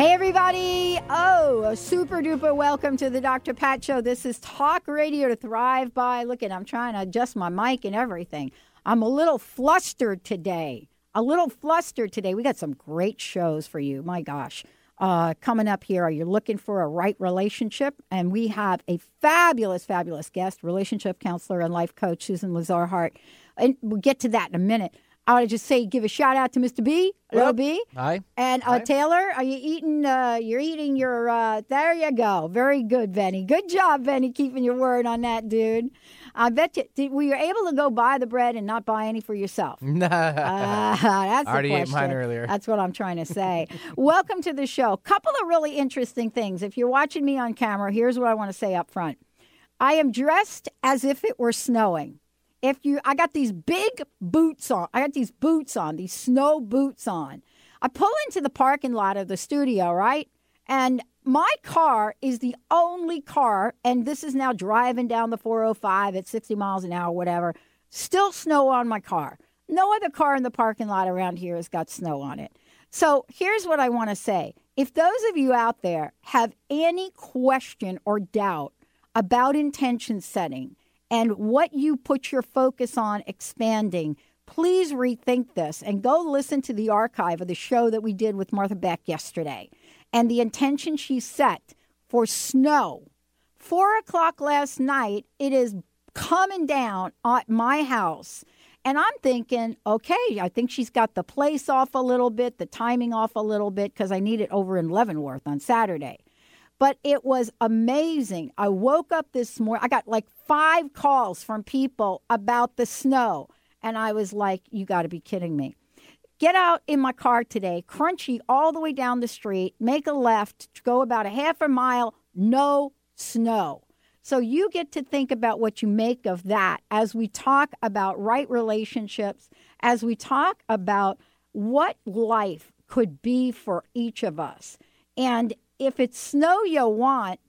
Hey, everybody. Oh, a super duper welcome to the Dr. Pat Show. This is Talk Radio to Thrive by. Look at, I'm trying to adjust my mic and everything. I'm a little flustered today. A little flustered today. We got some great shows for you. My gosh. Uh, coming up here, are you looking for a right relationship? And we have a fabulous, fabulous guest, relationship counselor and life coach, Susan Lazar Hart. And we'll get to that in a minute. I want to just say, give a shout out to Mr. B. Hello. B. Hi. And uh, Hi. Taylor, are you eating? Uh, you're eating your. Uh, there you go. Very good, Benny. Good job, Benny, keeping your word on that, dude. I bet you. Did, were you able to go buy the bread and not buy any for yourself? Nah. Ah, that's the Already ate question. mine earlier. That's what I'm trying to say. Welcome to the show. Couple of really interesting things. If you're watching me on camera, here's what I want to say up front. I am dressed as if it were snowing. If you, I got these big boots on. I got these boots on, these snow boots on. I pull into the parking lot of the studio, right? And my car is the only car, and this is now driving down the 405 at 60 miles an hour, whatever. Still snow on my car. No other car in the parking lot around here has got snow on it. So here's what I want to say. If those of you out there have any question or doubt about intention setting and what you put your focus on expanding, please rethink this and go listen to the archive of the show that we did with Martha Beck yesterday and the intention she set for snow. Four o'clock last night, it is coming down at my house. And I'm thinking, okay, I think she's got the place off a little bit, the timing off a little bit, because I need it over in Leavenworth on Saturday. But it was amazing. I woke up this morning, I got like five calls from people about the snow. And I was like, you got to be kidding me. Get out in my car today, crunchy all the way down the street, make a left, go about a half a mile, no snow. So you get to think about what you make of that as we talk about right relationships, as we talk about what life could be for each of us. And if it's snow you want,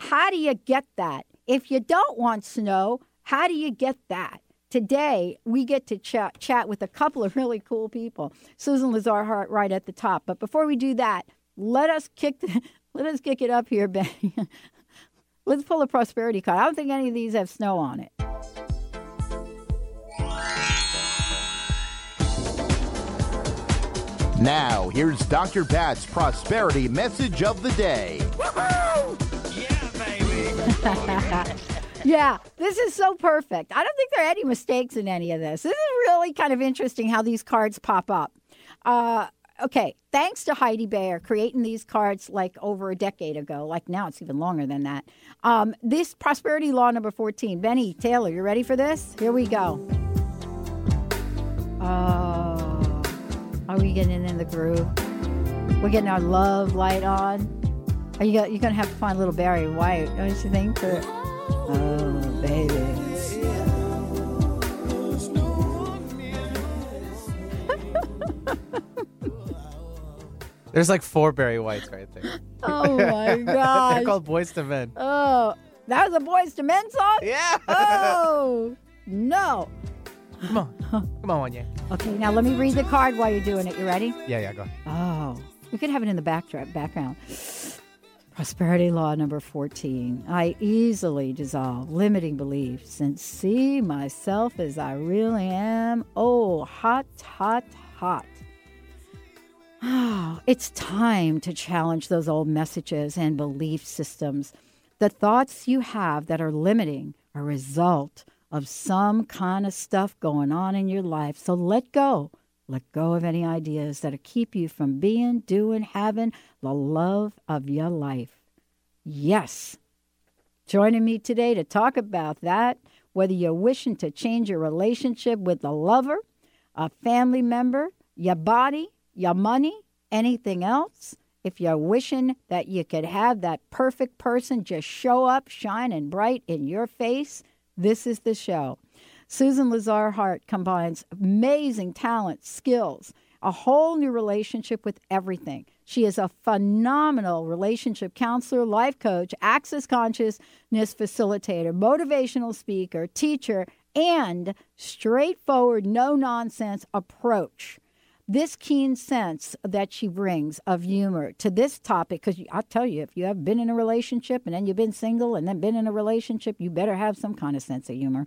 how do you get that? If you don't want snow, how do you get that? Today, we get to chat, chat with a couple of really cool people. Susan Lazar Hart right at the top. But before we do that, let us kick the, let us kick it up here, Benny. Let's pull a prosperity card. I don't think any of these have snow on it. Now, here's Dr. Pat's prosperity message of the day. Yeah, baby. yeah, this is so perfect. I don't think there are any mistakes in any of this. This is really kind of interesting how these cards pop up. Uh, okay, thanks to Heidi Bayer creating these cards like over a decade ago. Like now, it's even longer than that. Um, this prosperity law number 14. Benny Taylor, you ready for this? Here we go. Oh, are we getting in the groove? We're getting our love light on. Are you, you're going to have to find little Barry White, don't you think? For, oh, baby. There's like four Barry Whites right there. Oh my god! They're called Boyz II Men. Oh, that was a Boyz II Men song? Yeah. Oh, no. Come on. Come on, yeah. Okay, now let me read the card while you're doing it. You ready? Yeah, yeah, go. Oh, we could have it in the backdrop, background. Prosperity law number 14. I easily dissolve limiting beliefs and see myself as I really am. Oh, hot, hot, hot. Oh, it's time to challenge those old messages and belief systems. The thoughts you have that are limiting are a result of some kind of stuff going on in your life. So let go. Let go of any ideas that keep you from being, doing, having the love of your life. Yes. Joining me today to talk about that, whether you're wishing to change your relationship with a lover, a family member, your body, your money, anything else, if you're wishing that you could have that perfect person just show up shining bright in your face, this is the show. Susan Lazar Hart combines amazing talent, skills, a whole new relationship with everything. She is a phenomenal relationship counselor, life coach, access consciousness facilitator, motivational speaker, teacher, and straightforward, no nonsense approach. This keen sense that she brings of humor to this topic, because I'll tell you, if you have been in a relationship and then you've been single and then been in a relationship, you better have some kind of sense of humor,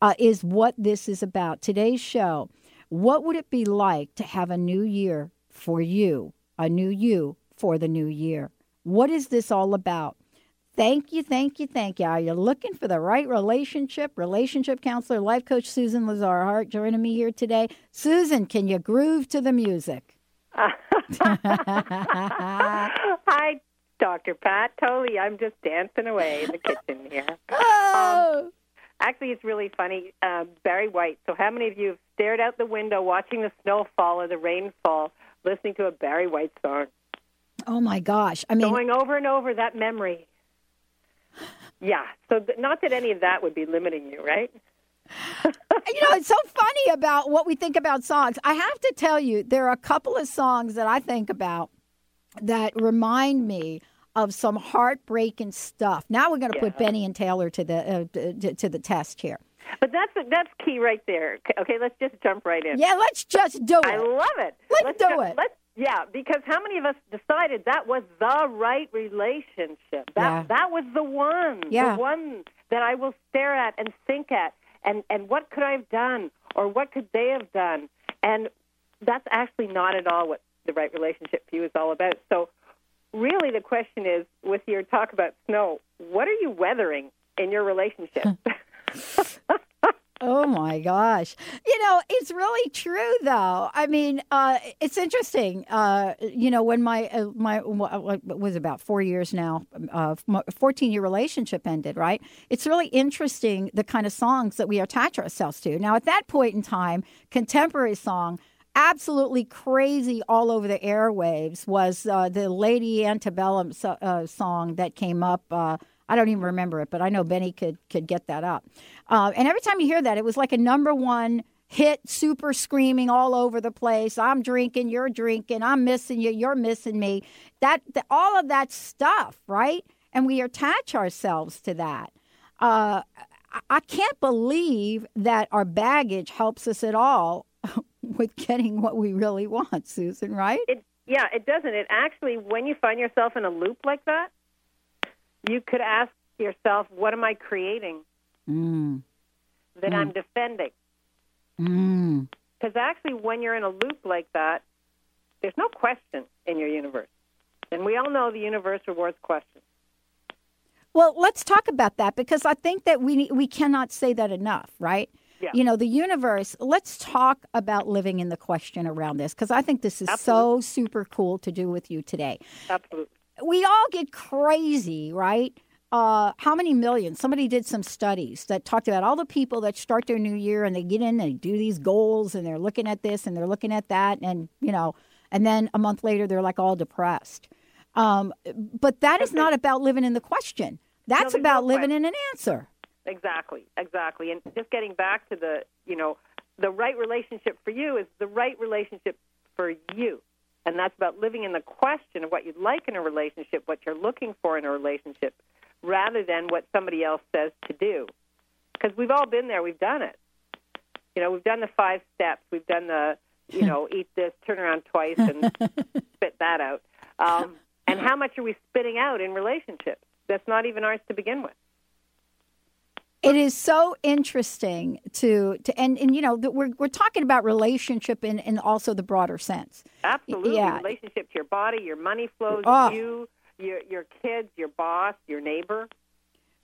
uh, is what this is about. Today's show what would it be like to have a new year for you, a new you for the new year? What is this all about? Thank you, thank you, thank you. Are you looking for the right relationship? Relationship counselor, life coach Susan Lazar Hart joining me here today. Susan, can you groove to the music? Hi, Dr. Pat. Totally. I'm just dancing away in the kitchen here. Oh, Um, actually, it's really funny. Uh, Barry White. So, how many of you have stared out the window watching the snow fall or the rain fall, listening to a Barry White song, oh my gosh. I mean, going over and over that memory? Yeah. So, th- not that any of that would be limiting you, right? you know, it's so funny about what we think about songs. I have to tell you, there are a couple of songs that I think about that remind me of some heartbreaking stuff. Now we're going to put Benny and Taylor to the uh, to, to the test here. But that's that's key right there. Okay, let's just jump right in. Yeah, let's just do it. I love it. Let's do ju- it. Let's yeah, because how many of us decided that was the right relationship? That Yeah. that was the one. Yeah. The one that I will stare at and think at and and what could I have done or what could they have done? And that's actually not at all what the right relationship view is all about. So really the question is with your talk about snow, what are you weathering in your relationship? Oh my gosh. You know, it's really true though. I mean, uh, it's interesting. Uh, you know, when my uh, my what was about 4 years now, uh 14-year relationship ended, right? It's really interesting the kind of songs that we attach ourselves to. Now, at that point in time, contemporary song absolutely crazy all over the airwaves was uh, the Lady Antebellum so, uh, song that came up uh, I don't even remember it, but I know Benny could could get that up. Uh, and every time you hear that, it was like a number one hit, super screaming all over the place. I'm drinking, you're drinking, I'm missing you, you're missing me. That, that all of that stuff, right? And we attach ourselves to that. Uh, I- I can't believe that our baggage helps us at all with getting what we really want, Susan. Right? It yeah, it doesn't. It actually, when you find yourself in a loop like that, you could ask yourself, "What am I creating Mm, that I'm defending?" mm. Because actually, when you're in a loop like that, there's no question in your universe, and we all know the universe rewards questions. Well, let's talk about that because I think that we we cannot say that enough, right? Yeah. You know, the universe. Let's talk about living in the question around this because I think this is so super cool to do with you today. Absolutely. We all get crazy, right? Uh, how many millions? Somebody did some studies that talked about all the people that start their new year and they get in and they do these goals and they're looking at this and they're looking at that and you know, and then a month later they're like all depressed. Um, but that is not about living in the question. That's there's about no living in an answer. Exactly, exactly. And just getting back to the, you know, the right relationship for you is the right relationship for you. And that's about living in the question of what you'd like in a relationship, what you're looking for in a relationship, rather than what somebody else says to do. Because we've all been there, we've done it. You know, we've done the five steps, we've done the, you know, eat this, turn around twice, and spit that out. Um, and how much are we spitting out in relationships? That's not even ours to begin with. It is so interesting to to and and you know that we're we're talking about relationship in in also the broader sense. Absolutely. Yeah. Relationship to your body, your money flows, Oh. you, your your kids, your boss, your neighbor.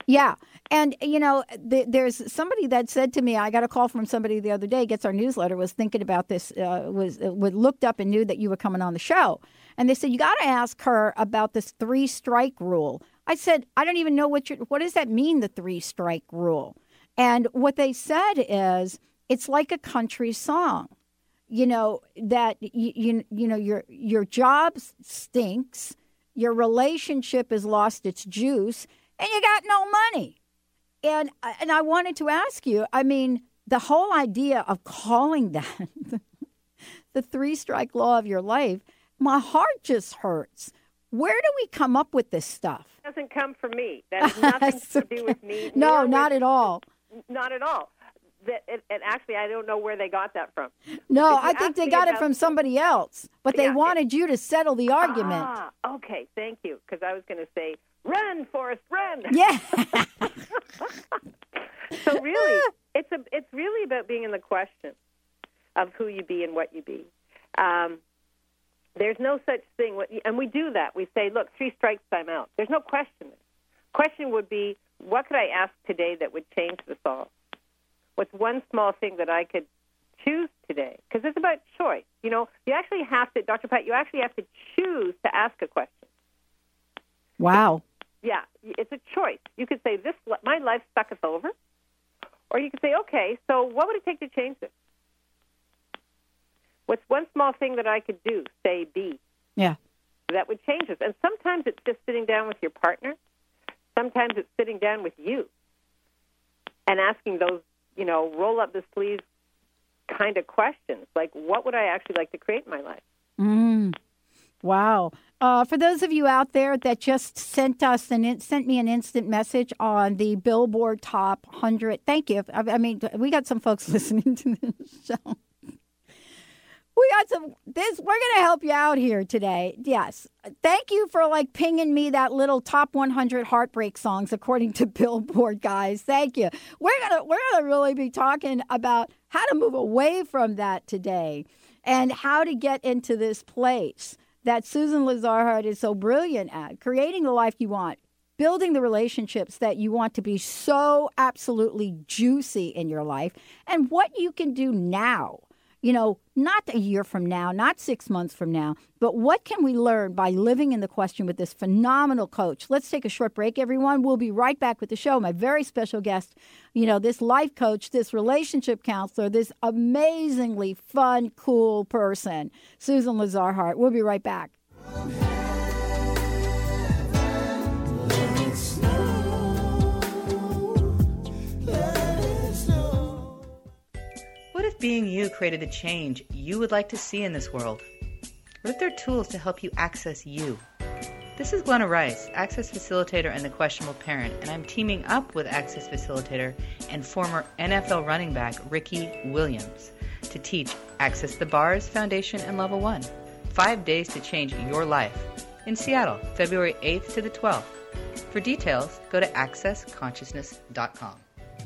Yeah, and you know, th- there's somebody that said to me, I got a call from somebody the other day. Gets our newsletter. Was thinking about this. Uh, was uh, was looked up and knew that you were coming on the show, and they said you got to ask her about this three strike rule. I said I don't even know what you what does that mean, the three strike rule. And what they said is it's like a country song. You know that you you, you know your your job stinks, your relationship has lost its juice, and you got no money. And and I wanted to ask you, I mean, the whole idea of calling that the three strike law of your life, my heart just hurts. Where do we come up with this stuff? doesn't come from me. That has nothing to do with me. No, nor with- not at all. Not at all. That, and, and actually, I don't know where they got that from. No, I think they got it from somebody else, but they Yeah, it- wanted you to settle the argument. Ah, okay, thank you. Because I was going to say, run, Forrest, run. Yeah. so really, it's a it's really about being in the question of who you be and what you be. Um, there's no such thing, and we do that. We say, look, three strikes, I'm out. There's no question. Question would be, what could I ask today that would change this all? What's one small thing that I could choose today? Because it's about choice. You know, you actually have to, Dr. Pat, you actually have to choose to ask a question. wow. Yeah, it's a choice. You could say this my life sucketh over, or you could say, okay, so what would it take to change this? What's one small thing that I could do? Say be Yeah. that would change this. And sometimes it's just sitting down with your partner. Sometimes it's sitting down with you and asking those, you know, roll up the sleeves kind of questions, like what would I actually like to create in my life? Mm. Wow. Uh, for those of you out there that just sent us and in, sent me an instant message on the Billboard Top 100, thank you. I, I mean, we got some folks listening to this show. We got some. This we're going to help you out here today. Yes, thank you for like pinging me that little top 100 heartbreak songs according to Billboard, guys. Thank you. We're gonna we're gonna really be talking about how to move away from that today, and how to get into this place that Susan Lazar Hart is so brilliant at creating the life you want, building the relationships that you want to be so absolutely juicy in your life, and what you can do now. You know, not a year from now, not six months from now, but what can we learn by living in the question with this phenomenal coach? Let's take a short break, everyone. We'll be right back with the show. My very special guest, you know, this life coach, this relationship counselor, this amazingly fun, cool person, Susan Lazar Hart. We'll be right back. Being you created the change you would like to see in this world? What if there are tools to help you access you? This is Glenna Rice, Access Facilitator and the Questionable Parent, and I'm teaming up with Access Facilitator and former NFL running back Ricky Williams to teach Access the Bars Foundation and Level 1. Five days to change your life. In Seattle, February 8th to the 12th. For details, go to accessconsciousness.com.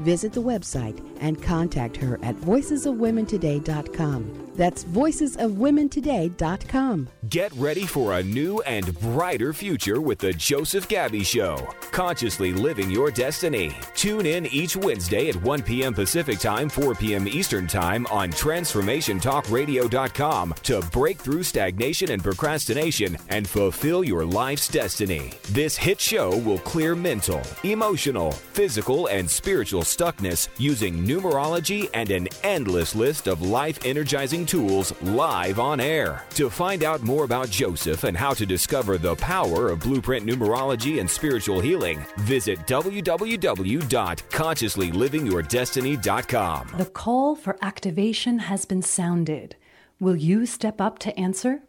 Visit the website and contact her at voicesofwomentoday.com. That's voicesofwomentoday.com. Get ready for a new and brighter future with The Joseph Gabby Show. Consciously living your destiny. Tune in each Wednesday at 1 p.m. Pacific Time, 4 p.m. Eastern Time on TransformationTalkRadio.com to break through stagnation and procrastination and fulfill your life's destiny. This hit show will clear mental, emotional, physical, and spiritual stuckness using numerology and an endless list of life energizing tools live on air. To find out more about Joseph and how to discover the power of blueprint numerology and spiritual healing, visit www.consciouslylivingyourdestiny.com. The call for activation has been sounded. Will you step up to answer?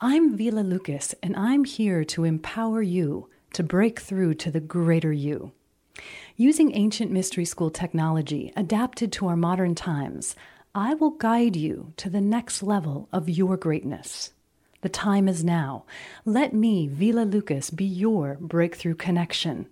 I'm Vila Lucas, and I'm here to empower you to break through to the greater you. Using ancient mystery school technology adapted to our modern times, I will guide you to the next level of your greatness. The time is now. Let me, Vila Lucas, be your breakthrough connection.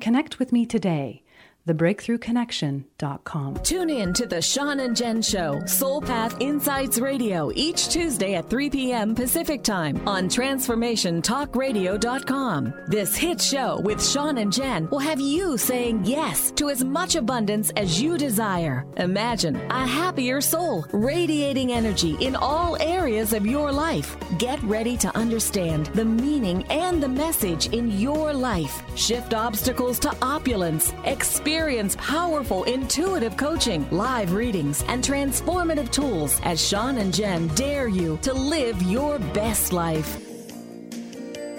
Connect with me today thebreakthroughconnection.com. Tune in to the Sean and Jen Show, Soul Path Insights Radio, each Tuesday at 3 p.m. Pacific Time on TransformationTalkRadio.com. This hit show with Sean and Jen will have you saying yes to as much abundance as you desire. Imagine a happier soul, radiating energy in all areas of your life. Get ready to understand the meaning and the message in your life. Shift obstacles to opulence. Experience Experience powerful, intuitive coaching, live readings, and transformative tools as Sean and Jen dare you to live your best life.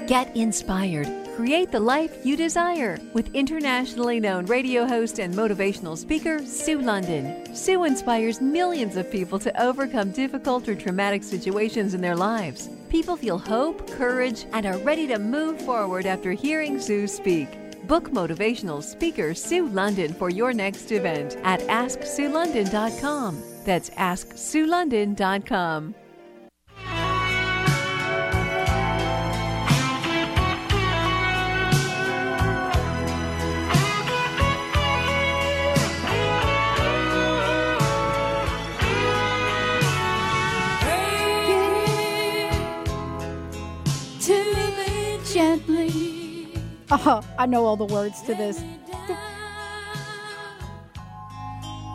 Get inspired. Create the life you desire with internationally known radio host and motivational speaker Sue London. Sue inspires millions of people to overcome difficult or traumatic situations in their lives. People feel hope, courage, and are ready to move forward after hearing Sue speak. Book motivational speaker Sue London for your next event at AskSueLondon.com. That's AskSueLondon.com. gently. Oh, I know all the words to this.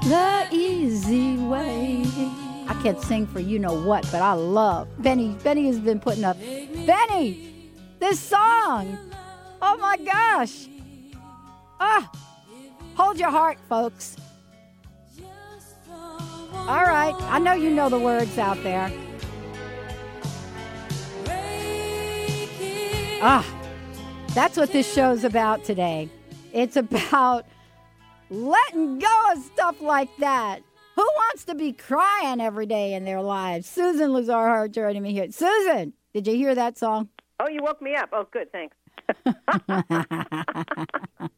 The easy way. I can't sing for you know what, but I love Benny. Benny has been putting up. Benny, this song. Oh my gosh. Ah, hold your heart, folks. All right, I know you know the words out there. Ah, that's what this show's about today. It's about letting go of stuff like that. Who wants to be crying every day in their lives? Susan Lazar joining me here. Susan, did you hear that song? Oh, you woke me up. Oh, good. Thanks.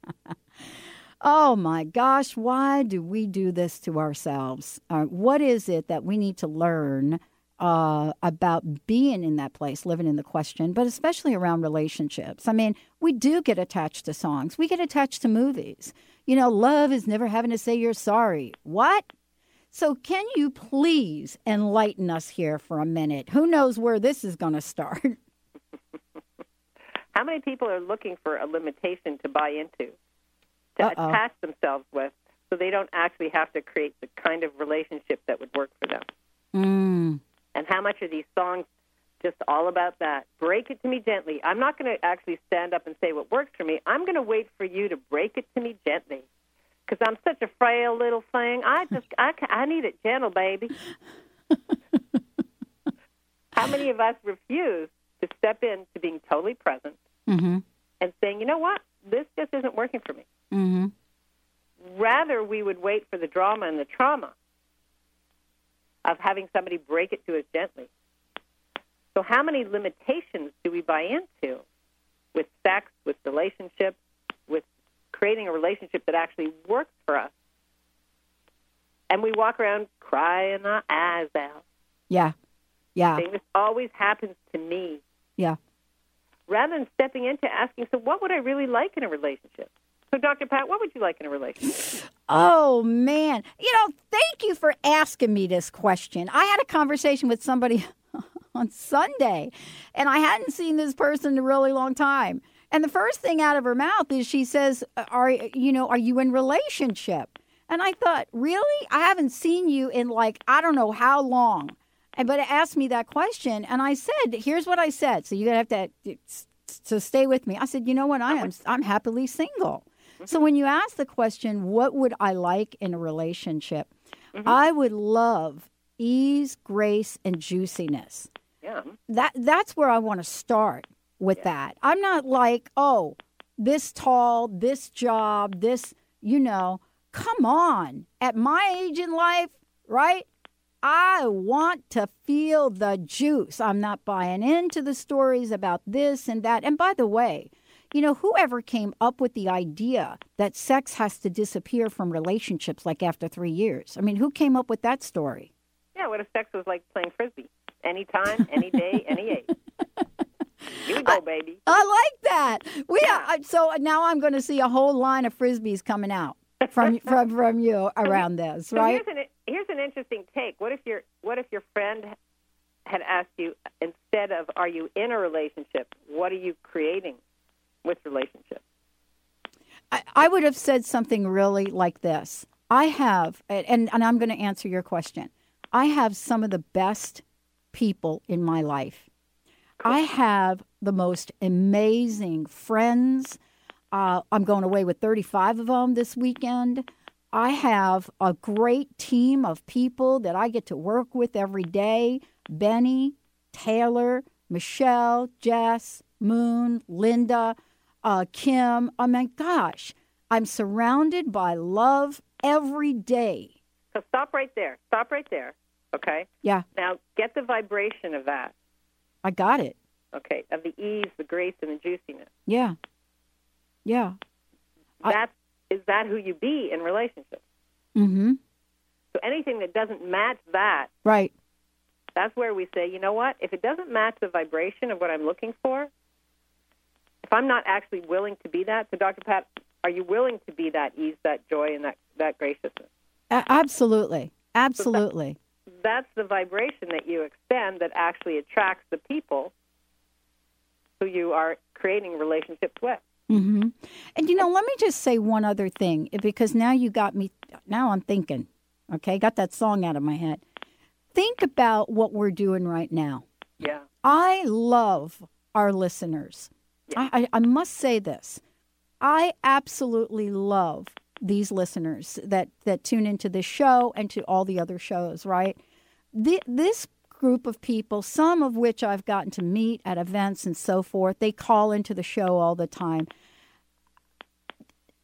oh my gosh, why do we do this to ourselves? Uh, what is it that we need to learn uh, about being in that place, living in the question, but especially around relationships? I mean, we do get attached to songs, we get attached to movies. You know, love is never having to say you're sorry. What? So, can you please enlighten us here for a minute? Who knows where this is going to start? How many people are looking for a limitation to buy into, to Uh-oh. attach themselves with, so they don't actually have to create the kind of relationship that would work for them? Mm. And how much are these songs just all about that? Break it to me gently. I'm not going to actually stand up and say what works for me. I'm going to wait for you to break it to me gently. Because I'm such a frail little thing. I just, I, I need it gentle, baby. How many of us refuse to step into being totally present Mm-hmm. and saying, you know what, this just isn't working for me? Mm-hmm. Rather, we would wait for the drama and the trauma of having somebody break it to us gently. So, how many limitations do we buy into with sex, with relationships, with creating a relationship that actually works for us? And we walk around crying our eyes out. Yeah. Yeah. Saying, this always happens to me. Yeah. Rather than stepping into asking, so what would I really like in a relationship? So, Dr. Pat, what would you like in a relationship? Oh man. You know, thank you for asking me this question. I had a conversation with somebody on Sunday and I hadn't seen this person in a really long time. And the first thing out of her mouth is she says, uh, "Are you know, are you in relationship?" And I thought, "Really? I haven't seen you in like I don't know how long." And but it asked me that question and I said, "Here's what I said." So you're going to have to uh, to stay with me. I said, "You know what? I am I'm happily single." So when you ask the question, what would I like in a relationship? Mm-hmm. I would love ease, grace, and juiciness. Yeah. That that's where I want to start with that. I'm not like, oh, this tall, this job, this, you know, come on. At my age in life, right? I want to feel the juice. I'm not buying into the stories about this and that. And by the way, you know, whoever came up with the idea that sex has to disappear from relationships like after three years? I mean, who came up with that story? Yeah, what if sex was like playing frisbee? Anytime, any day, any age. You go, baby. I like that. We are, so now I'm going to see a whole line of frisbees coming out from from from you around this, So right? here's an here's an interesting take. What if your what if your friend had asked you instead of are you in a relationship, what are you creating with relationship? I, I would have said something really like this. I have, and, and I'm going to answer your question. I have some of the best people in my life. I have the most amazing friends. Uh, I'm going away with 35 of them this weekend. I have a great team of people that I get to work with every day Benny, Taylor, Michelle, Jess, Moon, Linda, uh, Kim. I mean, gosh, I'm surrounded by love every day. So stop right there. Stop right there. Okay. Yeah, Now get the vibration of that. I got it. Okay, of the ease, the grace, and the juiciness. Yeah. Yeah. That's is that who you be in relationships? Mm-hmm. So anything that doesn't match that, Right. that's where we say, you know what? If it doesn't match the vibration of what I'm looking for, if I'm not actually willing to be that, so Dr. Pat, are you willing to be that ease, that joy, and that that graciousness? A- absolutely. Absolutely. That's the vibration that you extend that actually attracts the people who you are creating relationships with. hmm And you know, let me just say one other thing because now you got me. Now I'm thinking. Okay, got that song out of my head. Think about what we're doing right now. Yeah. I love our listeners. I, I, I must say this. I absolutely love these listeners that, that tune into this show and to all the other shows, right? The, this group of people, some of which I've gotten to meet at events and so forth, they call into the show all the time.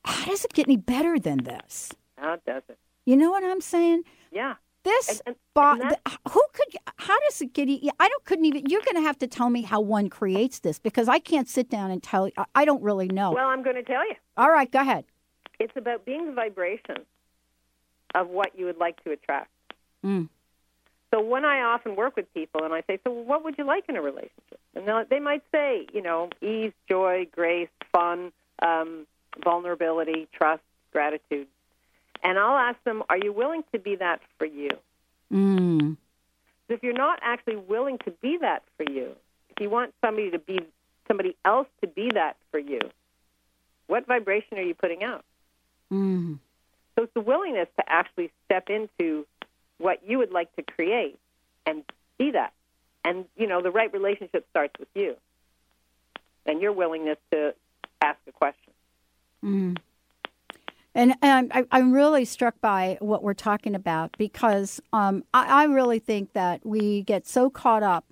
How does it get any better than this? How does it? You know what I'm saying? Yeah. This, And- and- and who could? How does it get? I don't. Couldn't even. You're going to have to tell me how one creates this because I can't sit down and tell. I- I don't really know. Well, I'm going to tell you. All right, go ahead. It's about being the vibration of what you would like to attract. Mm. So when I often work with people and I say, "So what would you like in a relationship?" and they might say, you know, ease, joy, grace, fun, um, vulnerability, trust, gratitude, and I'll ask them, "Are you willing to be that for you?" Mm. If you're not actually willing to be that for you, if you want somebody to be somebody else to be that for you, what vibration are you putting out? Mm. So it's the willingness to actually step into what you would like to create and be that. And, you know, the right relationship starts with you and your willingness to ask a question. Mm. And, and I, I'm really struck by what we're talking about because um, I, I really think that we get so caught up,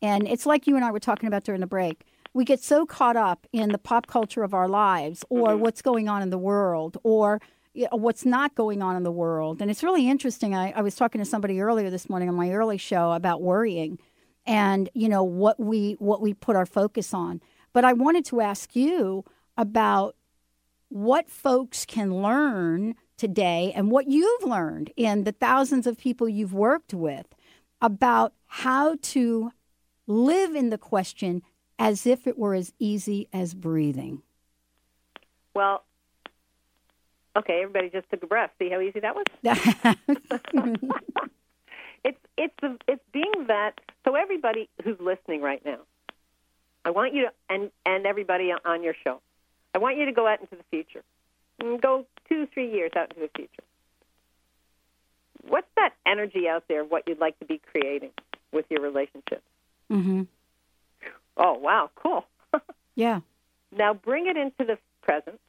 and it's like you and I were talking about during the break. We get so caught up in the pop culture of our lives, or what's going on in the world, or you know, what's not going on in the world. And it's really interesting. I, I was talking to somebody earlier this morning on my early show about worrying, and you know what we what we put our focus on. But I wanted to ask you about what folks can learn today and what you've learned in the thousands of people you've worked with about how to live in the question as if it were as easy as breathing. Well, okay, everybody just took a breath. See how easy that was? it's it's the, it's being that. So everybody who's listening right now, I want you to and and everybody on your show, I want you to go out into the future, go two three years out into the future. What's that energy out there? Of what you'd like to be creating with your relationship? mm-hmm. Oh wow, cool. Yeah. Now bring it into the present,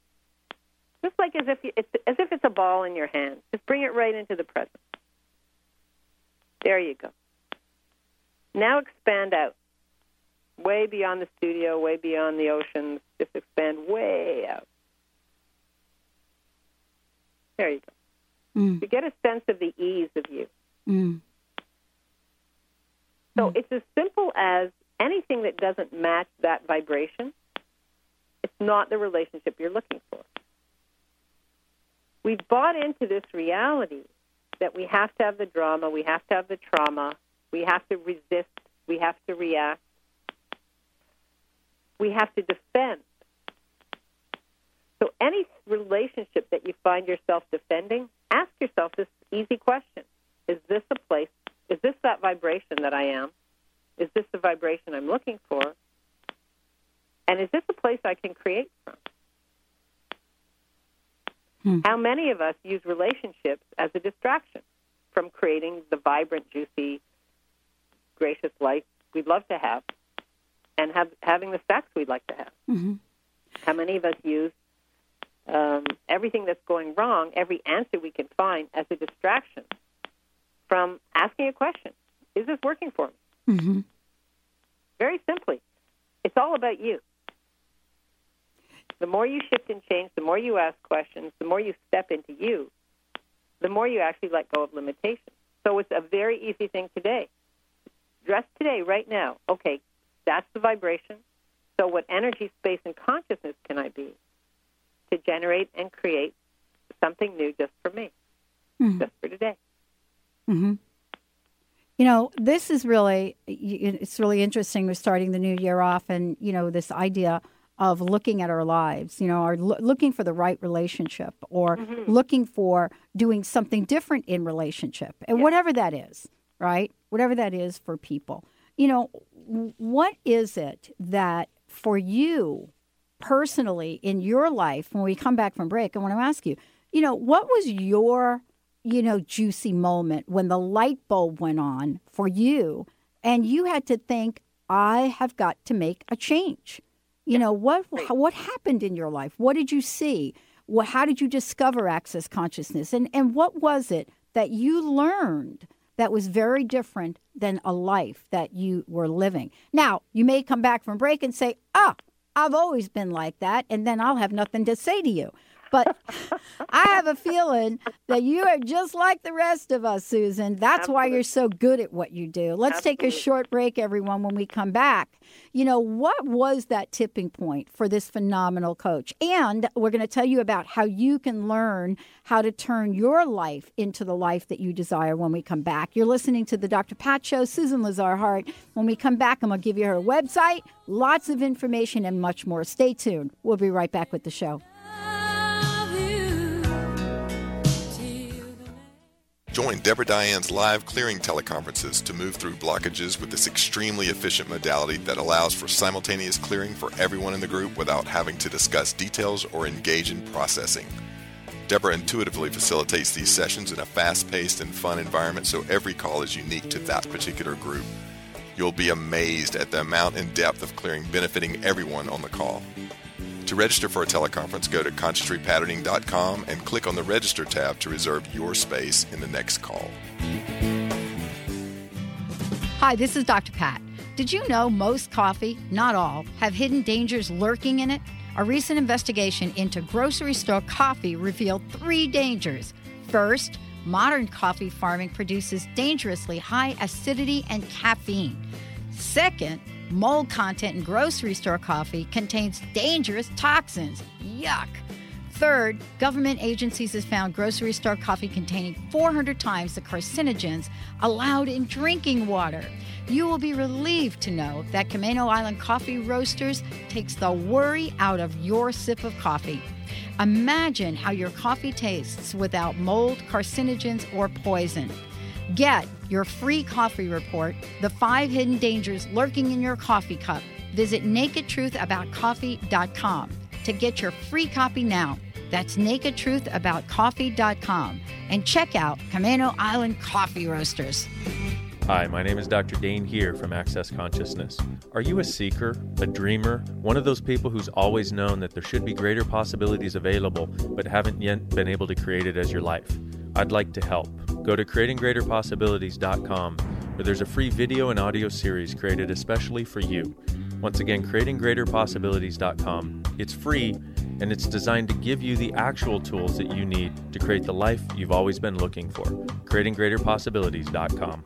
just like as if you, it's as if it's a ball in your hand. Just bring it right into the present. There you go. Now expand out, way beyond the studio, way beyond the oceans. Just expand way out. There you go. Mm. You get a sense of the ease of you. Mm. So it's as simple as anything that doesn't match that vibration, it's not the relationship you're looking for. We've bought into this reality that we have to have the drama, we have to have the trauma, we have to resist, we have to react, we have to defend. So, any relationship that you find yourself defending, ask yourself this easy question Is this a place? Is this that vibration that I am? Is this the vibration I'm looking for? And is this a place I can create from? Hmm. How many of us use relationships as a distraction from creating the vibrant, juicy, gracious life we'd love to have and have having the sex we'd like to have? Mm-hmm. How many of us use um, everything that's going wrong, every answer we can find, as a distraction from asking a question Is this working for me? Mm-hmm. Very simply, it's all about you. The more you shift and change, the more you ask questions, the more you step into you, the more you actually let go of limitations. So it's a very easy thing today. Dress today, right now. Okay, that's the vibration. So, what energy, space, and consciousness can I be to generate and create something new just for me, Mhm. just for today? Mm-hmm. You know, this is really it's really interesting. We're starting the new year off, and you know, this idea of looking at our lives. You know, are loo- looking for the right relationship, or looking for doing something different in relationship, and whatever that is, right? Whatever that is for people. You know, what is it that for you personally in your life when we come back from break? I want to ask you. You know, what was your you know, juicy moment when the light bulb went on for you and you had to think, I have got to make a change. You know, what what happened in your life? What did you see? What, how did you discover access consciousness? And, and what was it that you learned that was very different than a life that you were living? Now, you may come back from break and say, ah, I've always been like that. And then I'll have nothing to say to you. But I have a feeling that you are just like the rest of us, Susan. That's why you're so good at what you do. Let's take a short break, everyone, when we come back. You know, what was that tipping point for this phenomenal coach? And we're going to tell you about how you can learn how to turn your life into the life that you desire when we come back. You're listening to the Dr. Pat Show, Susan Lazar Hart. When we come back, I'm going to give you her website, lots of information, and much more. Stay tuned. We'll be right back with the show. Join Deborah Diane's live clearing teleconferences to move through blockages with this extremely efficient modality that allows for simultaneous clearing for everyone in the group without having to discuss details or engage in processing. Deborah intuitively facilitates these sessions in a fast paced and fun environment so every call is unique to that particular group. You'll be amazed at the amount and depth of clearing benefiting everyone on the call. To register for a teleconference, go to consciousrepatterning.com and click on the Register tab to reserve your space in the next call. Hi, this is Dr. Pat. Did you know most coffee, not all, have hidden dangers lurking in it? A recent investigation into grocery store coffee revealed three dangers. First, modern coffee farming produces dangerously high acidity and caffeine. Second, mold content in grocery store coffee contains dangerous toxins. Yuck. Third, government agencies have found grocery store coffee containing 400 times the carcinogens allowed in drinking water. You will be relieved to know that Camano Island Coffee Roasters takes the worry out of your sip of coffee. Imagine how your coffee tastes without mold, carcinogens, or poison. Get your free coffee report, The Five Hidden Dangers Lurking in Your Coffee Cup. Visit nakedtruthaboutcoffee.com to get your free copy now. That's nakedtruthaboutcoffee.com and check out Camano Island Coffee Roasters. Hi, my name is Dr. Dain Heer from Access Consciousness. Are you a seeker, a dreamer, one of those people who's always known that there should be greater possibilities available but haven't yet been able to create it as your life? I'd like to help. Go to creatinggreaterpossibilities.com where there's a free video and audio series created especially for you. Once again, creatinggreaterpossibilities.com. It's free and it's designed to give you the actual tools that you need to create the life you've always been looking for. creatinggreaterpossibilities.com.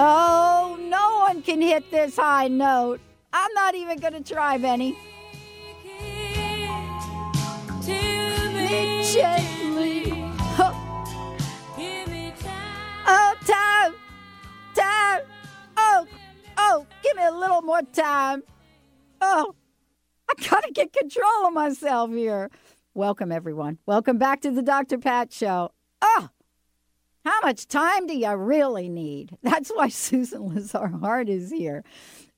Oh, no one can hit this high note. I'm not even going to try, Benny. Me Oh, time. Time. Oh, oh, give me a little more time. Oh, I got to get control of myself here. Welcome, everyone. Welcome back to the Dr. Pat Show. Oh, how much time do you really need? That's why Susan Lazar Hart is here,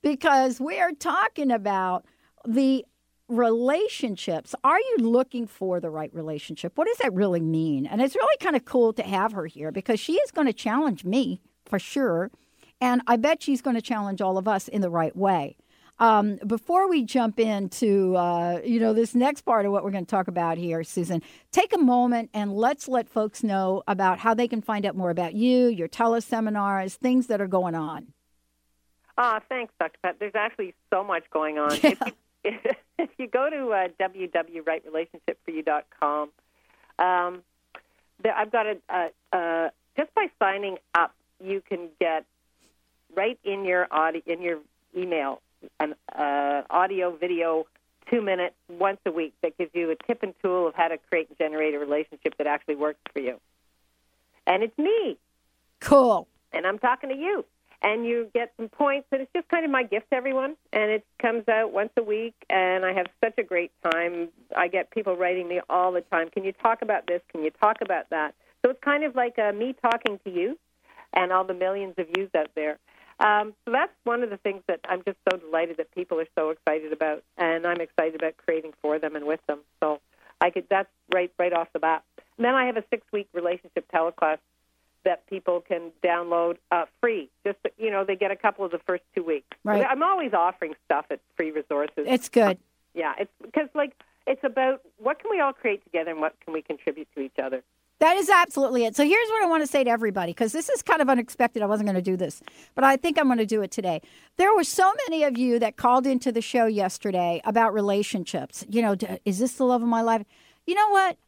because we are talking about the relationships. Are you looking for the right relationship? What does that really mean? And it's really kind of cool to have her here because she is going to challenge me for sure. And I bet she's going to challenge all of us in the right way. Um, before we jump into uh, you know this next part of what we're going to talk about here, Susan, take a moment and let's let folks know about how they can find out more about you, your teleseminars, things that are going on. Ah, thanks, Dr. Pat. There's actually so much going on. If, you, if you go to uh, www.rightrelationshipforyou.com, um, there, I've got a, uh, uh, just by signing up, you can get right in your audio, in your email an uh, audio, video, two minutes once a week that gives you a tip and tool of how to create and generate a relationship that actually works for you. And it's me. Cool. And I'm talking to you. And you get some points, and it's just kind of my gift to everyone. And it comes out once a week, and I have such a great time. I get people writing me all the time. Can you talk about this? Can you talk about that? So it's kind of like uh, me talking to you and all the millions of views out there. Um, so that's one of the things that I'm just so delighted that people are so excited about, and I'm excited about creating for them and with them. So I could that's right right off the bat. And then I have a six week relationship teleclass that people can download uh, free. Just you know, they get a couple of the first two weeks. Right. I'm always offering stuff at free resources. It's good. Yeah, it's because like it's about what can we all create together and what can we contribute to each other. That is absolutely it. So here's what I want to say to everybody because this is kind of unexpected. I wasn't going to do this, but I think I'm going to do it today. There were so many of you that called into the show yesterday about relationships. You know, is this the love of my life? You know what?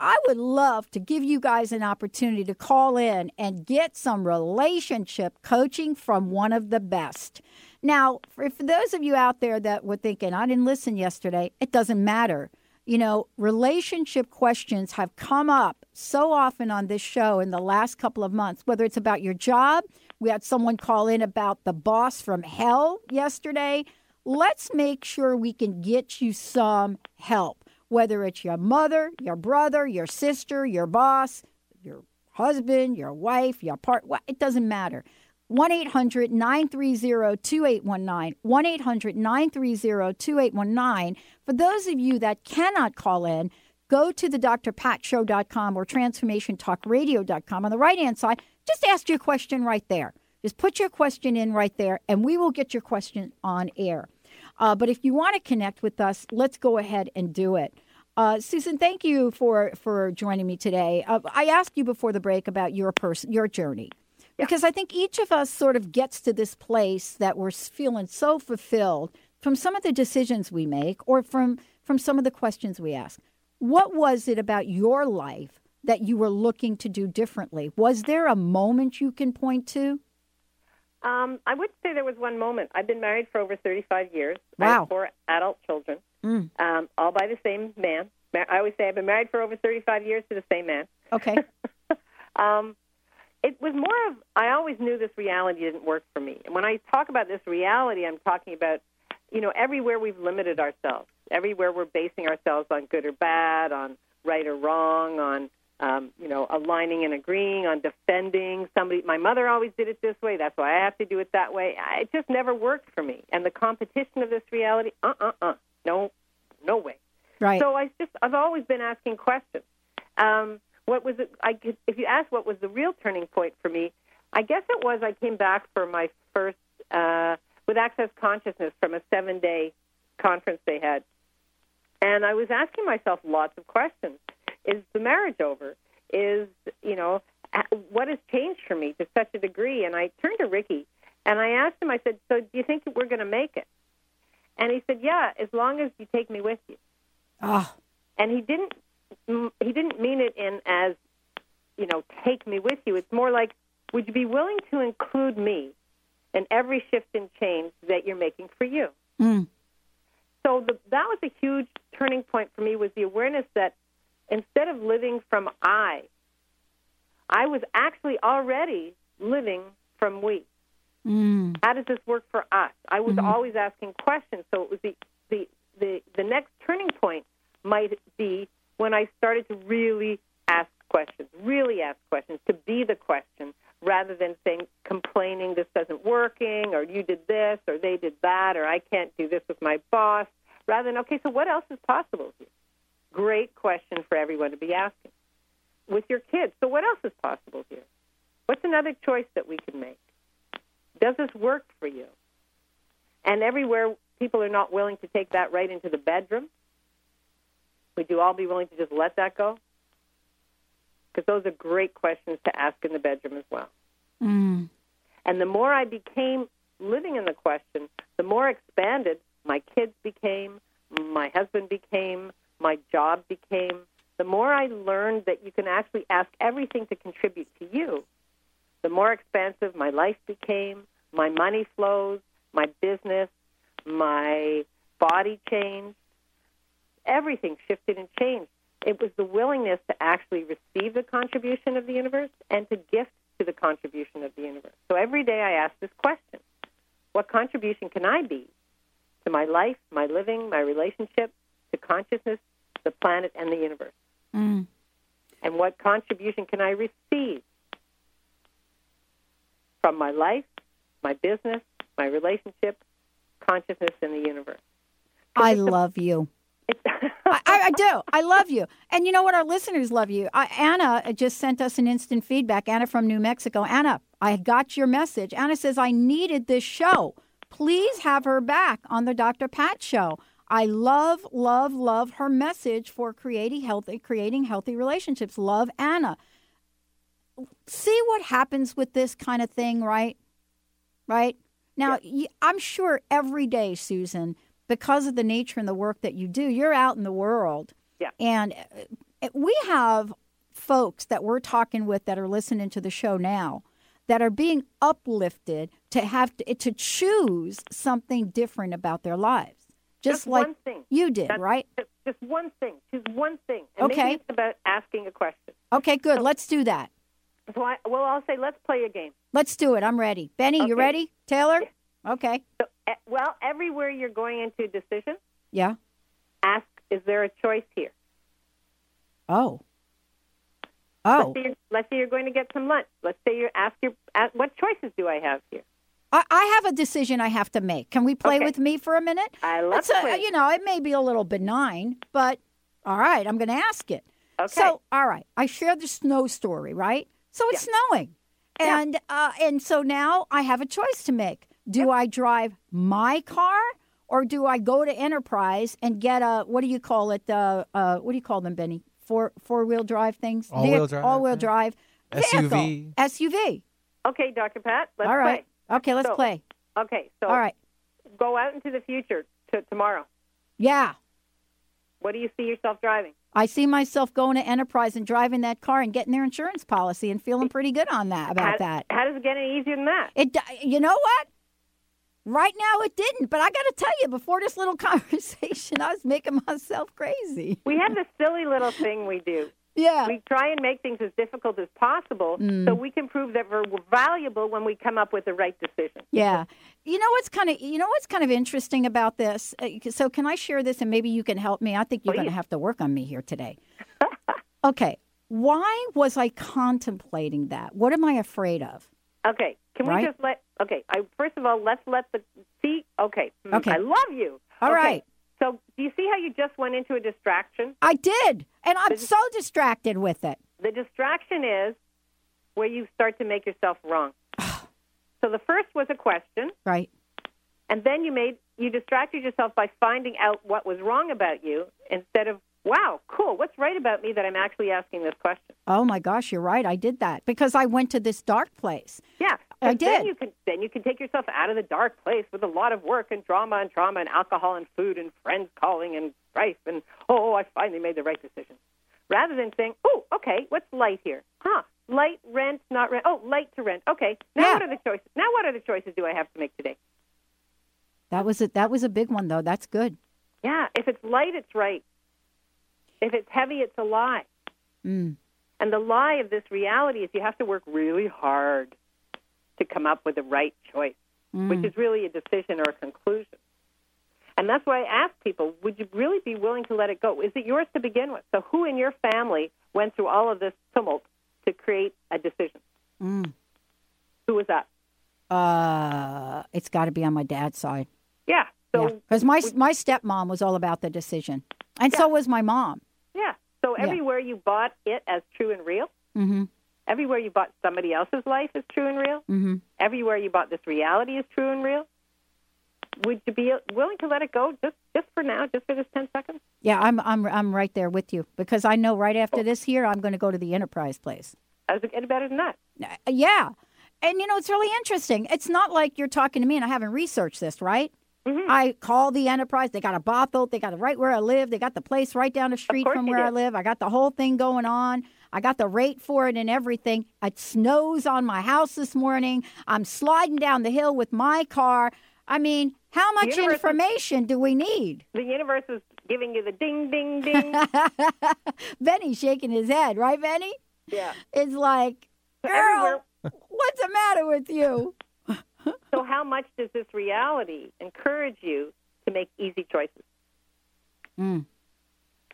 I would love to give you guys an opportunity to call in and get some relationship coaching from one of the best. Now, for, for those of you out there that were thinking, I didn't listen yesterday, it doesn't matter you know, relationship questions have come up so often on this show in the last couple of months, whether it's about your job. We had someone call in about the boss from hell yesterday. Let's make sure we can get you some help, whether it's your mother, your brother, your sister, your boss, your husband, your wife, your part. It doesn't matter. 1 800 930 2819. 1 800 930 2819. For those of you that cannot call in, go to the drpatshow.com or transformationtalkradio.com. On the right hand side, just ask your question right there. Just put your question in right there, and we will get your question on air. Uh, but if you want to connect with us, let's go ahead and do it. Uh, Susan, thank you for for joining me today. Uh, I asked you before the break about your person, your journey because I think each of us sort of gets to this place that we're feeling so fulfilled from some of the decisions we make or from from some of the questions we ask. What was it about your life that you were looking to do differently? Was there a moment you can point to? Um, I would say there was one moment. I've been married for over 35 years. I Wow. have four adult children, Mm. um, all by the same man. I always say I've been married for over 35 years to the same man. Okay. Um, it was more of I always knew this reality didn't work for me. And when I talk about this reality, I'm talking about you know everywhere we've limited ourselves, everywhere we're basing ourselves on good or bad, on right or wrong, on um, you know aligning and agreeing, on defending somebody. My mother always did it this way, that's why I have to do it that way. I- It just never worked for me. And the competition of this reality, uh, uh, uh, no, no way. Right. So I just I've always been asking questions. Um, what was it? I could, if you ask what was the real turning point for me, I guess it was I came back for my first uh, with Access Consciousness from a seven day conference they had, and I was asking myself lots of questions. Is the marriage over? Is you know what has changed for me to such a degree? And I turned to Ricky and I asked him. I said, "So do you think we're going to make it?" And he said, "Yeah, as long as you take me with you." Oh, and he didn't he didn't mean it in as you know take me with you it's more like would you be willing to include me in every shift and change that you're making for you Mm. so the, that was a huge turning point for me was the awareness that instead of living from i i was actually already living from we Mm. how does this work for us? I was Mhm. always asking questions, so it was the, the the the next turning point might be when I started to really ask questions, really ask questions, to be the question rather than saying complaining this doesn't working or you did this or they did that or I can't do this with my boss. Rather than okay, so what else is possible here? Great question for everyone to be asking. With your kids, so what else is possible here? What's another choice that we can make? Does this work for you? And everywhere people are not willing to take that right into the bedroom, would you all be willing to just let that go? Because those are great questions to ask in the bedroom as well. Mm. And the more I became living in the question, the more expanded my kids became, my husband became, my job became. The more I learned that you can actually ask everything to contribute to you, the more expansive my life became, my money flows, my business, my body changed. Everything shifted and changed. It was the willingness to actually receive the contribution of the universe and to gift to the contribution of the universe. So every day I ask this question What contribution can I be to my life, my living, my relationship, to consciousness, the planet, and the universe? Mm. And what contribution can I receive from my life, my business, my relationship, consciousness, and the universe? I love you. I, I, I do. I love you. And you know what? Our listeners love you. I, Anna just sent us an instant feedback. Anna from New Mexico. Anna, I got your message. Anna says, I needed this show. Please have her back on the Dr. Pat show. I love, love, love her message for creating healthy, creating healthy relationships. Love Anna. See what happens with this kind of thing, right? Right? Now, I'm sure every day, Susan, because of the nature and the work that you do, you're out in the world. Yeah. And uh, we have folks that we're talking with that are listening to the show now that are being uplifted to have to, to choose something different about their lives. Just, Just like one thing. you did, That's- right? Just, one thing. Just one thing. And Okay. Maybe it's about asking a question. Okay, good. Let's do that. So I, well, I'll say let's play a game. Let's do it. I'm ready. Benny, you ready? Taylor? Okay. So, eh, well, everywhere you're going into a decision, Yeah. ask: Is there a choice here? Oh. Oh. Let's say, you're, let's say you're going to get some lunch. Let's say you ask your ask, what choices do I have here? I, I have a decision I have to make. Can we play Okay. with me for a minute? I love a- You know, it may be a little benign, but all right, I'm going to ask it. Okay. So, all right, I shared the snow story, right? So it's snowing, and uh, and so now I have a choice to make. Do I drive my car or do I go to Enterprise and get a what do you call it? Uh, uh, what do you call them, Benny? Four four wheel drive things. All-wheel drive, All-wheel yeah. drive. Vehicle. SUV. SUV. Okay, Dr. Pat. Let's all right. play. Okay, let's So- play. Okay, so All right. go out into the future to tomorrow. Yeah. What do you see yourself driving? I see myself going to Enterprise and driving that car and getting their insurance policy and feeling pretty good on that about how, that. How does it get any easier than that? It, you know what? Right now it didn't, but I got to tell you, before this little conversation, I was making myself crazy. We have this silly little thing we do. Yeah. We try and make things as difficult as possible Mm. so we can prove that we're valuable when we come up with the right decision. Yeah. You know what's kind of you know what's kind of interesting about this? Uh, So can I share this and maybe you can help me? I think you're going to have to work on me here today. okay. Why was I contemplating that? What am I afraid of? Okay. Can we just let? Okay. I, first of all, let's let the see. Okay. Hmm, Okay. I love you. All okay. right. So, do you see how you just went into a distraction? I did, and I'm so distracted with it. The distraction is where you start to make yourself wrong. so the first was a question, Right. and then you made you distracted yourself by finding out what was wrong about you instead of wow, cool, what's right about me that I'm actually asking this question. Oh my gosh, you're right. I did that because I went to this dark place. Yeah, I 'cause Then you can then you can take yourself out of the dark place with a lot of work and drama and trauma and alcohol and food and friends calling and strife and oh, I finally made the right decision. Rather than saying, oh, okay, what's light here? Huh? Light, rent, not rent. Oh, light to rent. Okay. Now Yeah. what are the choices? Now what are the choices do I have to make today? That was a, that was a big one though. That's good. Yeah. If it's light, it's right. If it's heavy, it's a lie. Mm. And the lie of this reality is you have to work really hard to come up with the right choice, Mm. which is really a decision or a conclusion. And that's why I ask people, would you really be willing to let it go? Is it yours to begin with? So who in your family went through all of this tumult to create a decision? Mm. Who was that? Uh, it's got to be on my dad's side. Yeah. So because my my stepmom was all about the decision, and so was my mom. yeah. So Yeah. everywhere you bought it as true and real, Mm-hmm. Everywhere you bought somebody else's life is true and real, Mm-hmm. everywhere you bought this reality is true and real, would you be willing to let it go just just for now, just for this ten seconds? Yeah, I'm I'm I'm right there with you because I know right after this here I'm going to go to the Enterprise place. Does it get better than that? Uh, Yeah, and you know it's really interesting. It's not like you're talking to me and I haven't researched this, right? Mm-hmm. I call the Enterprise. They got a brothel. They got it right where I live. They got the place right down the street from where I live. I got the whole thing going on. I got the rate for it and everything. It snows on my house this morning. I'm sliding down the hill with my car. I mean, how much universe is- information do we need? The universe is giving you the ding, ding, ding. Benny's shaking his head, right, Benny? yeah. It's like, So girl, what's the matter with you? So how much does this reality encourage you to make easy choices? Mm.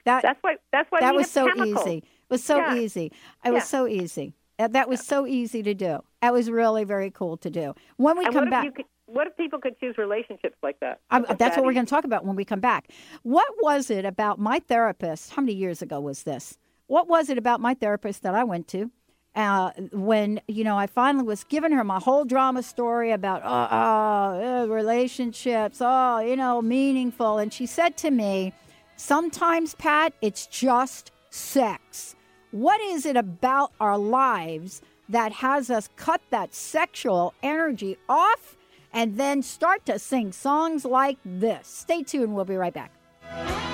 That That's why. That's why that was so chemicals. easy. It was so Yeah. easy. It was so easy. Uh, That was so easy to do. That was really very cool to do. When we and come what back, could, what if people could choose relationships like that? That's that what we're going to talk about when we come back. What was it about my therapist? How many years ago was this? What was it about my therapist that I went to uh, when you know I finally was giving her my whole drama story about uh, uh, relationships, oh you know meaningful, and she said to me, "Sometimes, Pat, it's just sex. What is it about our lives?" That has us cut that sexual energy off and then start to sing songs like this. Stay tuned. We'll be right back.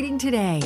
today.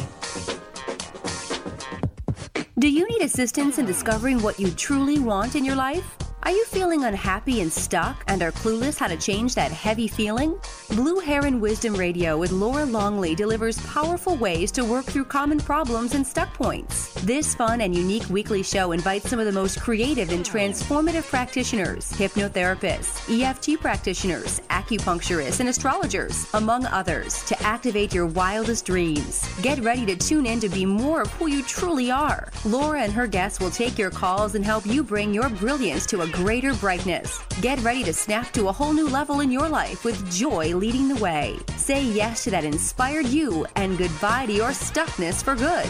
Do you need assistance in discovering what you truly want in your life? Are you feeling unhappy and stuck and are clueless how to change that heavy feeling? Blue Heron Wisdom Radio with Laura Longley delivers powerful ways to work through common problems and stuck points. This fun and unique weekly show invites some of the most creative and transformative practitioners, hypnotherapists, EFT practitioners, acupuncturists, and astrologers, among others, to activate your wildest dreams. Get ready to tune in to be more of who you truly are. Laura and her guests will take your calls and help you bring your brilliance to a greater brightness. Get ready to snap to a whole new level in your life with joy leading the way. Say yes to that inspired you and goodbye to your stuckness for good.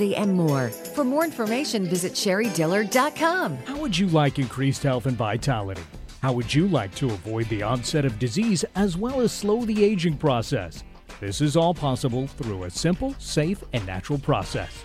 and more. For more information, visit sherriedillard.com. How would you like increased health and vitality? How would you like to avoid the onset of disease as well as slow the aging process? This is all possible through a simple, safe, and natural process.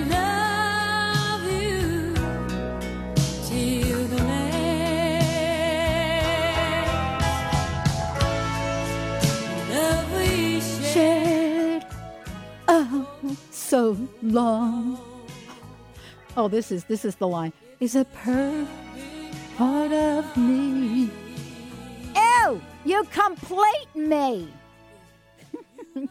long. Oh, this is this is the line. Is a per part of me. Ew! You complete me.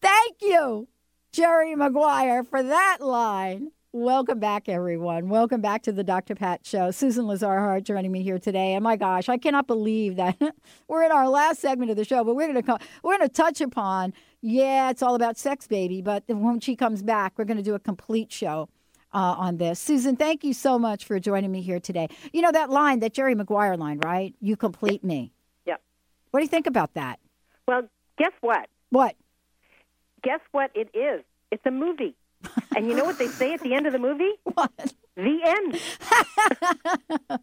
Thank you, Jerry Maguire, for that line. Welcome back, everyone. Welcome back to the Dr. Pat Show. Susan Lazar Hart joining me here today. And my gosh, I cannot believe that we're in our last segment of the show, but we're going to we're going to touch upon. Yeah, it's all about sex, baby. But when she comes back, we're going to do a complete show uh, on this. Susan, thank you so much for joining me here today. You know that line, that Jerry Maguire line, right? You complete me. Yep. What do you think about that? Well, guess what? What? Guess what it is? It's a movie. And you know what they say at the end of the movie? What? The end.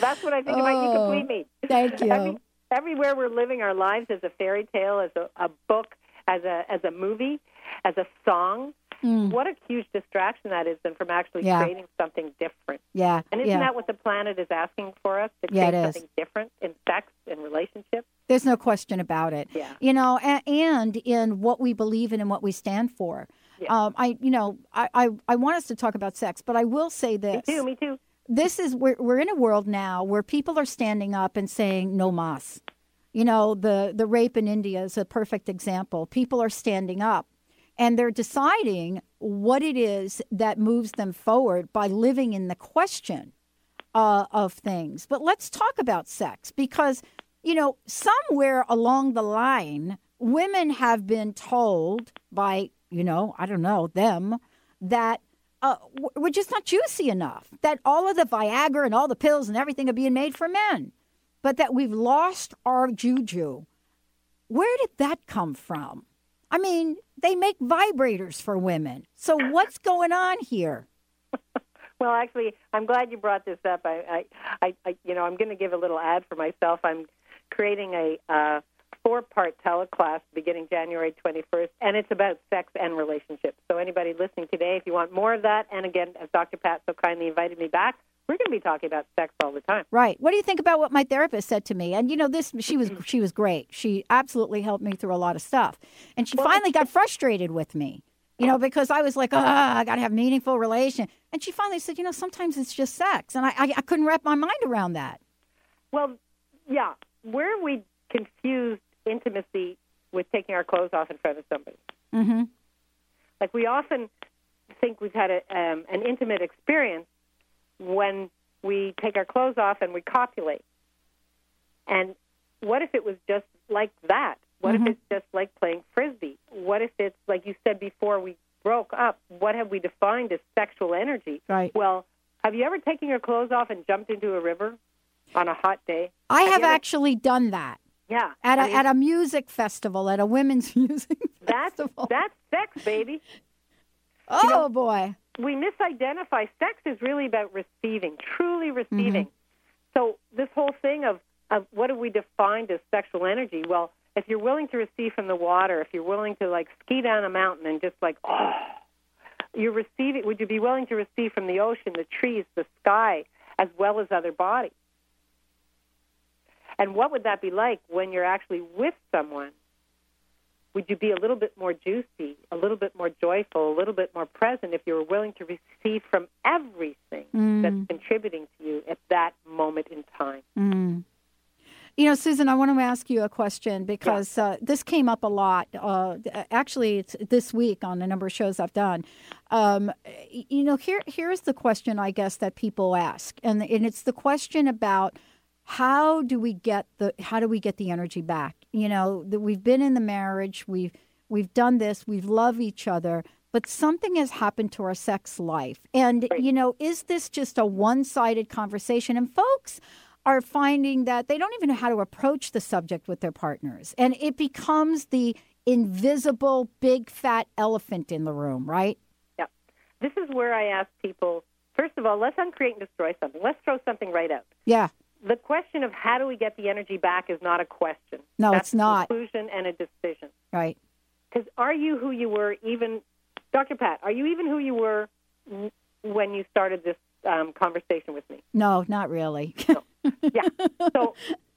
That's what I think about You Oh, Complete Me. thank you. Every, everywhere we're living our lives as a fairy tale, as a, a book, as a as a movie, as a song. Mm. What a huge distraction that is than from actually Yeah. creating something different. Yeah. And isn't yeah. that what the planet is asking for us to create is. something different in sex and relationships? There's no question about it. Yeah. You know, and, and in what we believe in and what we stand for. Um, I, you know, I, I, I want us to talk about sex, but I will say this. Me too. Me too. This is we're we're in a world now where people are standing up and saying no mas. You know, the the rape in India is a perfect example. People are standing up and they're deciding what it is that moves them forward by living in the question uh, of things. But let's talk about sex because, you know, somewhere along the line, women have been told by, you know, I don't know, them, that uh, we're just not juicy enough, that all of the Viagra and all the pills and everything are being made for men, but that we've lost our juju. Where did that come from? I mean, they make vibrators for women. So what's going on here? Well, actually, I'm glad you brought this up. I, I, I you know, I'm going to give a little ad for myself. I'm creating a uh, four-part teleclass beginning January 21st, and it's about sex and relationships. So, anybody listening today, if you want more of that, and again, as Dr. Pat so kindly invited me back, we're going to be talking about sex all the time. Right. What do you think about what my therapist said to me? And you know, this she was she was great. She absolutely helped me through a lot of stuff. And she finally got frustrated with me. You know, because I was like, ah, I got to have meaningful relation. And she finally said, you know, sometimes it's just sex, and I, I I couldn't wrap my mind around that. Well, yeah, where are we confused intimacy with taking our clothes off in front of somebody. Mm-hmm. Like we often think we've had a, um, an intimate experience when we take our clothes off and we copulate. And what if it was just like that? What Mhm. if it's just like playing frisbee? What if it's like you said before we broke up? What have we defined as sexual energy? Right. Well, have you ever taken your clothes off and jumped into a river on a hot day? I have ever- actually done that Yeah. at a mean, at a music festival, at a women's music. that's that's sex, baby. Oh boy. we misidentify sex is really about receiving, truly receiving. Mm-hmm. So this whole thing of, of what have we defined as sexual energy? Well, if you're willing to receive from the water, if you're willing to like ski down a mountain and just like, oh, you're receiving, would you be willing to receive from the ocean, the trees, the sky, as well as other bodies? And what would that be like when you're actually with someone? Would you be a little bit more juicy, a little bit more joyful, a little bit more present if you were willing to receive from everything Mm. that's contributing to you at that moment in time? Mm. You know, Susan, I want to ask you a question because uh, this came up a lot. Uh, actually, it's this week on a number of shows I've done. Um, you know, here here's the question I guess that people ask, and and it's the question about how do we get the how do we get the energy back? You know, that we've been in the marriage, we've we've done this, we've loved each other, but something has happened to our sex life. And you know, is this just a one-sided conversation? And folks are finding that they don't even know how to approach the subject with their partners. And it becomes the invisible big fat elephant in the room, right? Yeah. This is where I ask people first of all, let's uncreate and destroy something. Let's throw something right out. Yeah. The question of how do we get the energy back is not a question. No, That's it's not. A conclusion and a decision. Right. Because are you who you were even, Dr. Pat, are you even who you were when you started this um, conversation with me? No, not really. yeah. So,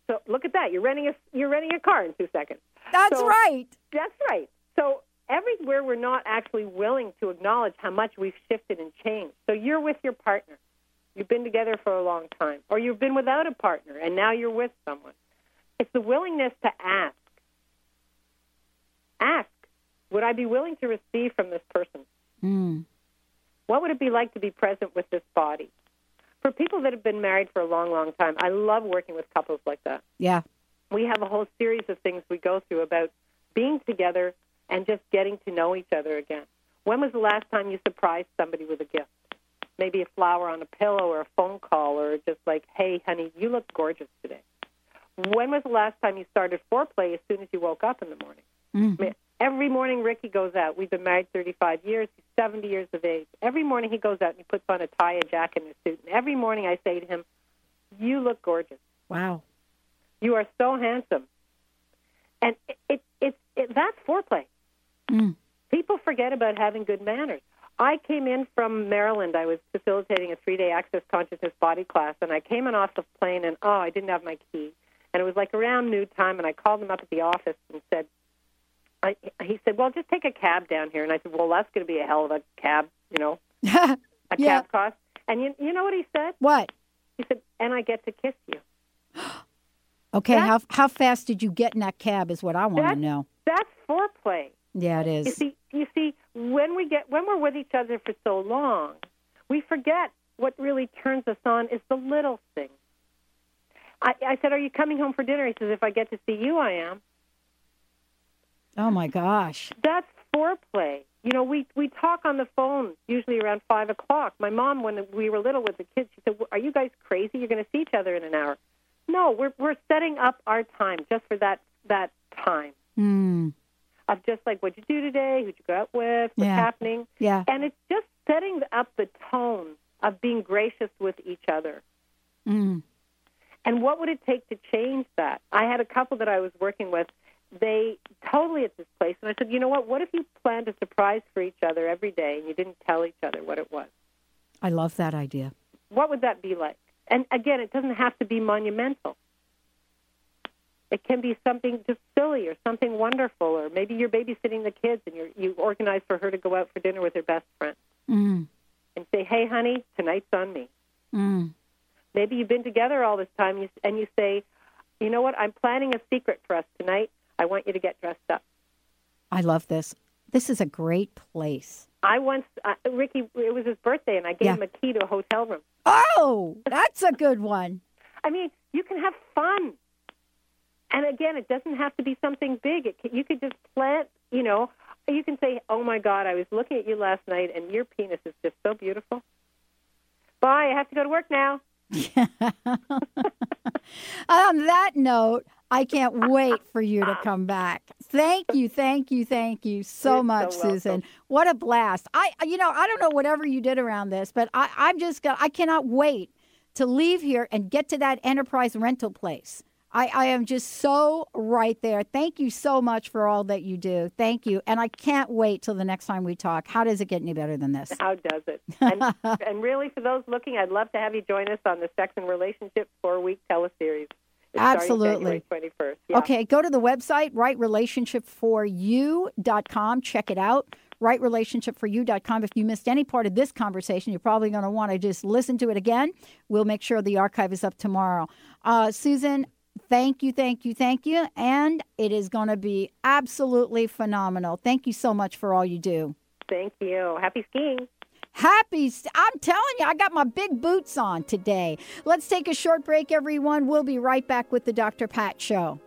so look at that. You're renting a you're renting a car in two seconds. That's So- right. That's right. So everywhere we're not actually willing to acknowledge how much we've shifted and changed. So you're with your partner. You've been together for a long time, or you've been without a partner, and now you're with someone. It's the willingness to ask. Ask, would I be willing to receive from this person? Mm. What would it be like to be present with this body? For people that have been married for a long, long time, I love working with couples like that. Yeah. We have a whole series of things we go through about being together and just getting to know each other again. When was the last time you surprised somebody with a gift? Maybe a flower on a pillow or a phone call or just like, hey, honey, you look gorgeous today. When was the last time you started foreplay as soon as you woke up in the morning? Mm. I mean, every morning Ricky goes out. We've been married 35 years. He's 70 years of age. Every morning he goes out and he puts on a tie, a jacket, and a suit. And every morning I say to him, "You look gorgeous. Wow. You are so handsome." And it, it, it, it that's foreplay. Mm. People forget about having good manners. I came in from Maryland. I was facilitating a three-day Access Consciousness body class, and I came in off the plane, and oh, I didn't have my key. And it was like around noon time, and I called him up at the office and said, I, he said, "Well, just take a cab down here." And I said, "Well, that's going to be a hell of a cab, you know, a Yeah. cab cost." And you, you know what he said? What? He said, "And I get to kiss you." Okay, how how fast did you get in that cab is what I want to know. That's foreplay. Yeah, it is. You see, you see, when we get when we're with each other for so long, we forget what really turns us on is the little things. I, I said, "Are you coming home for dinner?" He says, "If I get to see you, I am." Oh my gosh. That's foreplay. You know, we we talk on the phone usually around five o'clock. My mom, when we were little with the kids, she said, "Are you guys crazy? You're going to see each other in an hour." No, we're we're setting up our time just for that that time Mm. Of just like what you do today, who'd you go out with, what's Yeah. happening. Yeah. And it's just setting up the tone of being gracious with each other. Mm. And what would it take to change that? I had a couple that I was working with. They totally at this place, and I said, you know what? What if you planned a surprise for each other every day, and you didn't tell each other what it was? I love that idea. What would that be like? And again, it doesn't have to be monumental. It can be something just silly or something wonderful, or maybe you're babysitting the kids and you're, you organize for her to go out for dinner with her best friend Mm. and say, "Hey, honey, tonight's on me." Mm. Maybe you've been together all this time, and you say, "You know what? I'm planning a secret for us tonight. I want you to get dressed up." I love this. This is a great place. I once, uh, Ricky, it was his birthday, and I gave Yeah. him a key to a hotel room. Oh, that's a good one. I mean, you can have fun. And again, it doesn't have to be something big. It you could just plant, you know, you can say, "Oh my God, I was looking at you last night, and your penis is just so beautiful." Bye. I have to go to work now. On that note, I can't wait for you to come back. Thank you, thank you, thank you so You're much, so. Susan. What a blast! I, you know, I don't know whatever you did around this, but I, I'm just, gonna, I cannot wait to leave here and get to that enterprise rental place. I, I am just so right there. Thank you so much for all that you do. Thank you. And I can't wait till the next time we talk. How does it get any better than this? How does it? And, and really, for those looking, I'd love to have you join us on the Sex and Relationships four week teleseries. It's Absolutely. Starting 21st. Yeah. Okay, go to the website, rightrelationshipforyou.com. Check it out, rightrelationshipforyou.com. If you missed any part of this conversation, you're probably going to want to just listen to it again. We'll make sure the archive is up tomorrow. Uh, Susan, thank you, thank you, thank you. And it is going to be absolutely phenomenal. Thank you so much for all you do. Thank you. Happy skiing. Happy, I'm telling you, I got my big boots on today. Let's take a short break, everyone. We'll be right back with the Dr. Pat Show.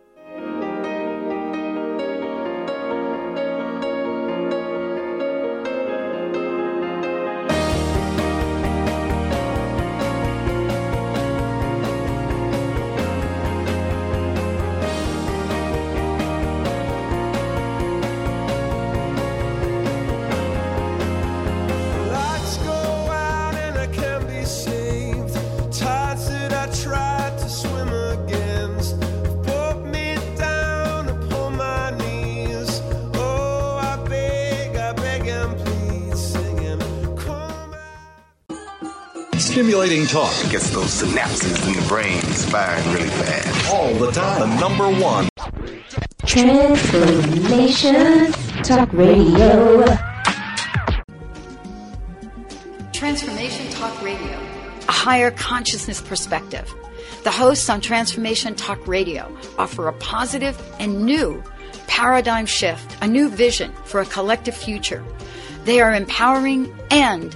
Stimulating talk gets those synapses in the brain firing really fast. All the time. The number one. Transformation Talk Radio. Transformation Talk Radio, a higher consciousness perspective. The hosts on Transformation Talk Radio offer a positive and new paradigm shift, a new vision for a collective future. They are empowering and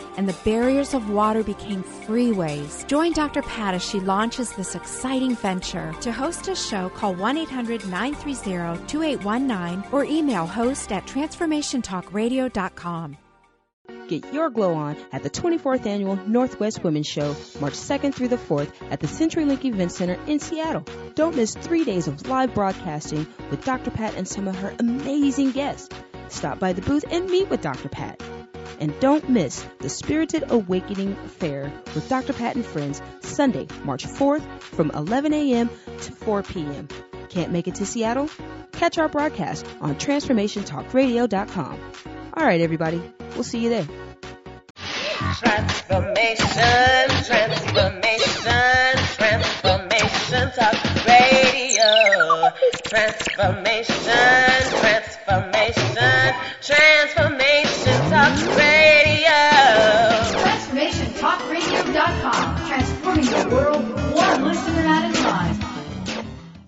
and the barriers of water became freeways. Join Dr. Pat as she launches this exciting venture. To host a show, call 1 800 930 2819 or email host at transformationtalkradio.com. Get your glow on at the 24th Annual Northwest Women's Show, March 2nd through the 4th at the CenturyLink Event Center in Seattle. Don't miss three days of live broadcasting with Dr. Pat and some of her amazing guests. Stop by the booth and meet with Dr. Pat. And don't miss the Spirited Awakening Fair with Dr. Pat and Friends Sunday, March 4th from 11 a.m. to 4 p.m. Can't make it to Seattle? Catch our broadcast on TransformationTalkRadio.com. All right, everybody. We'll see you there. Transformation, transformation, transformation talk radio. Transformation, transformation, transformation talk radio. TransformationTalkRadio.com, transforming the world one listener at a time.